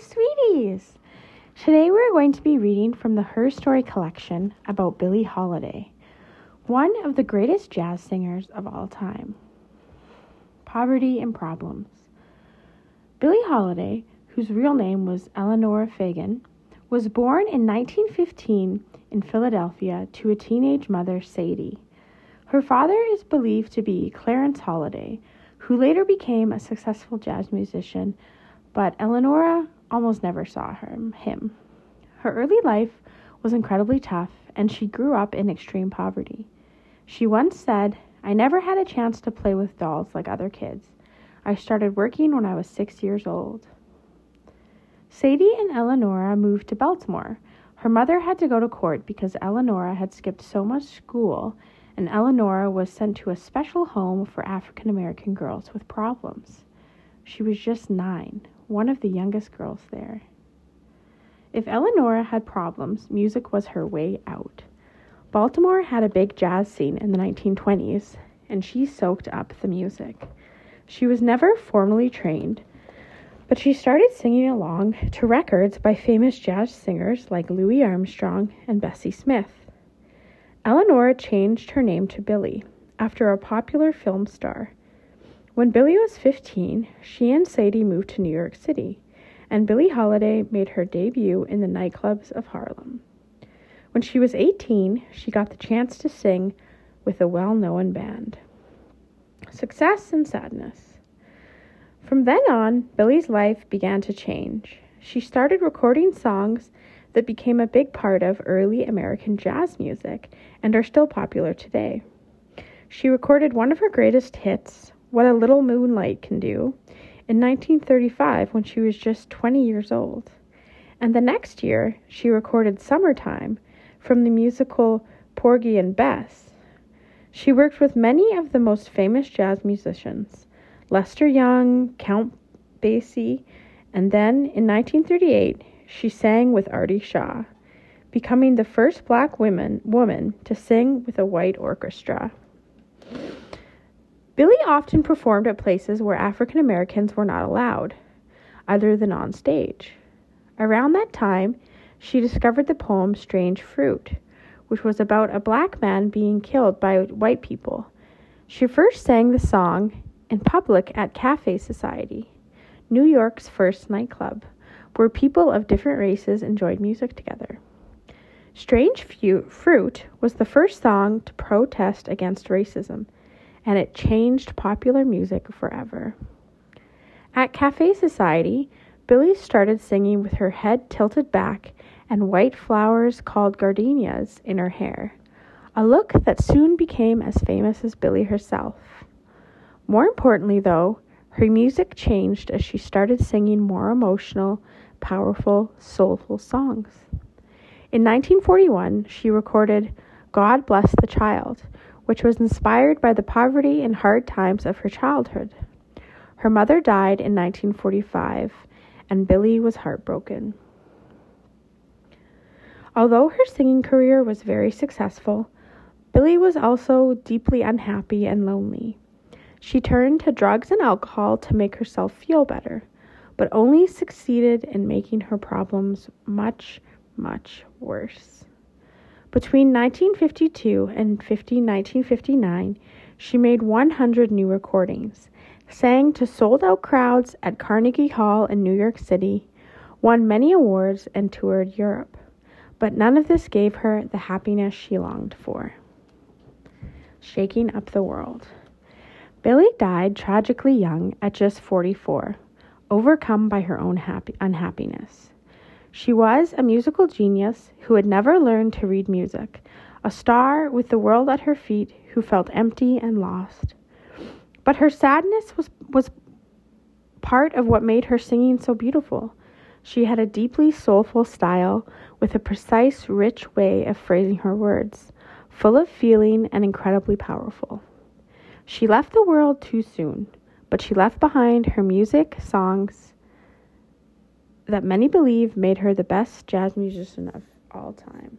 sweeties! Today we're going to be reading from the Her Story collection about Billie Holiday, one of the greatest jazz singers of all time. Poverty and Problems. Billie Holiday, whose real name was Eleanor Fagan, was born in 1915 in Philadelphia to a teenage mother, Sadie. Her father is believed to be Clarence Holiday, who later became a successful jazz musician, but Eleonora almost never saw her, him. Her early life was incredibly tough, and she grew up in extreme poverty. She once said, I never had a chance to play with dolls like other kids. I started working when I was six years old. Sadie and Eleonora moved to Baltimore. Her mother had to go to court because Eleonora had skipped so much school and Eleonora was sent to a special home for African American girls with problems. She was just nine, one of the youngest girls there. If Eleonora had problems, music was her way out. Baltimore had a big jazz scene in the 1920s, and she soaked up the music. She was never formally trained, but she started singing along to records by famous jazz singers like Louis Armstrong and Bessie Smith. Eleanor changed her name to Billie after a popular film star. When Billie was 15, she and Sadie moved to New York City, and Billie Holiday made her debut in the nightclubs of Harlem. When she was 18, she got the chance to sing with a well known band. Success and sadness. From then on, Billie's life began to change. She started recording songs that became a big part of early American jazz music and are still popular today. She recorded one of her greatest hits, What a Little Moonlight Can Do, in 1935 when she was just 20 years old. And the next year, she recorded Summertime from the musical Porgy and Bess. She worked with many of the most famous jazz musicians Lester Young, Count Basie, and then in 1938, she sang with Artie Shaw, becoming the first black woman, woman to sing with a white orchestra. Billie often performed at places where African Americans were not allowed, other than on stage. Around that time, she discovered the poem Strange Fruit, which was about a black man being killed by white people. She first sang the song in public at Cafe Society, New York's first nightclub where people of different races enjoyed music together. Strange Fruit was the first song to protest against racism, and it changed popular music forever. At Cafe Society, Billie started singing with her head tilted back and white flowers called gardenias in her hair, a look that soon became as famous as Billie herself. More importantly, though, her music changed as she started singing more emotional, powerful, soulful songs. In 1941, she recorded God Bless the Child, which was inspired by the poverty and hard times of her childhood. Her mother died in 1945, and Billie was heartbroken. Although her singing career was very successful, Billie was also deeply unhappy and lonely. She turned to drugs and alcohol to make herself feel better, but only succeeded in making her problems much, much worse. Between 1952 and 50, 1959, she made 100 new recordings, sang to sold out crowds at Carnegie Hall in New York City, won many awards, and toured Europe. But none of this gave her the happiness she longed for. Shaking up the world. Billie died tragically young at just 44, overcome by her own happy- unhappiness. She was a musical genius who had never learned to read music, a star with the world at her feet who felt empty and lost. But her sadness was, was part of what made her singing so beautiful. She had a deeply soulful style with a precise, rich way of phrasing her words, full of feeling and incredibly powerful. She left the world too soon, but she left behind her music, songs that many believe made her the best jazz musician of all time.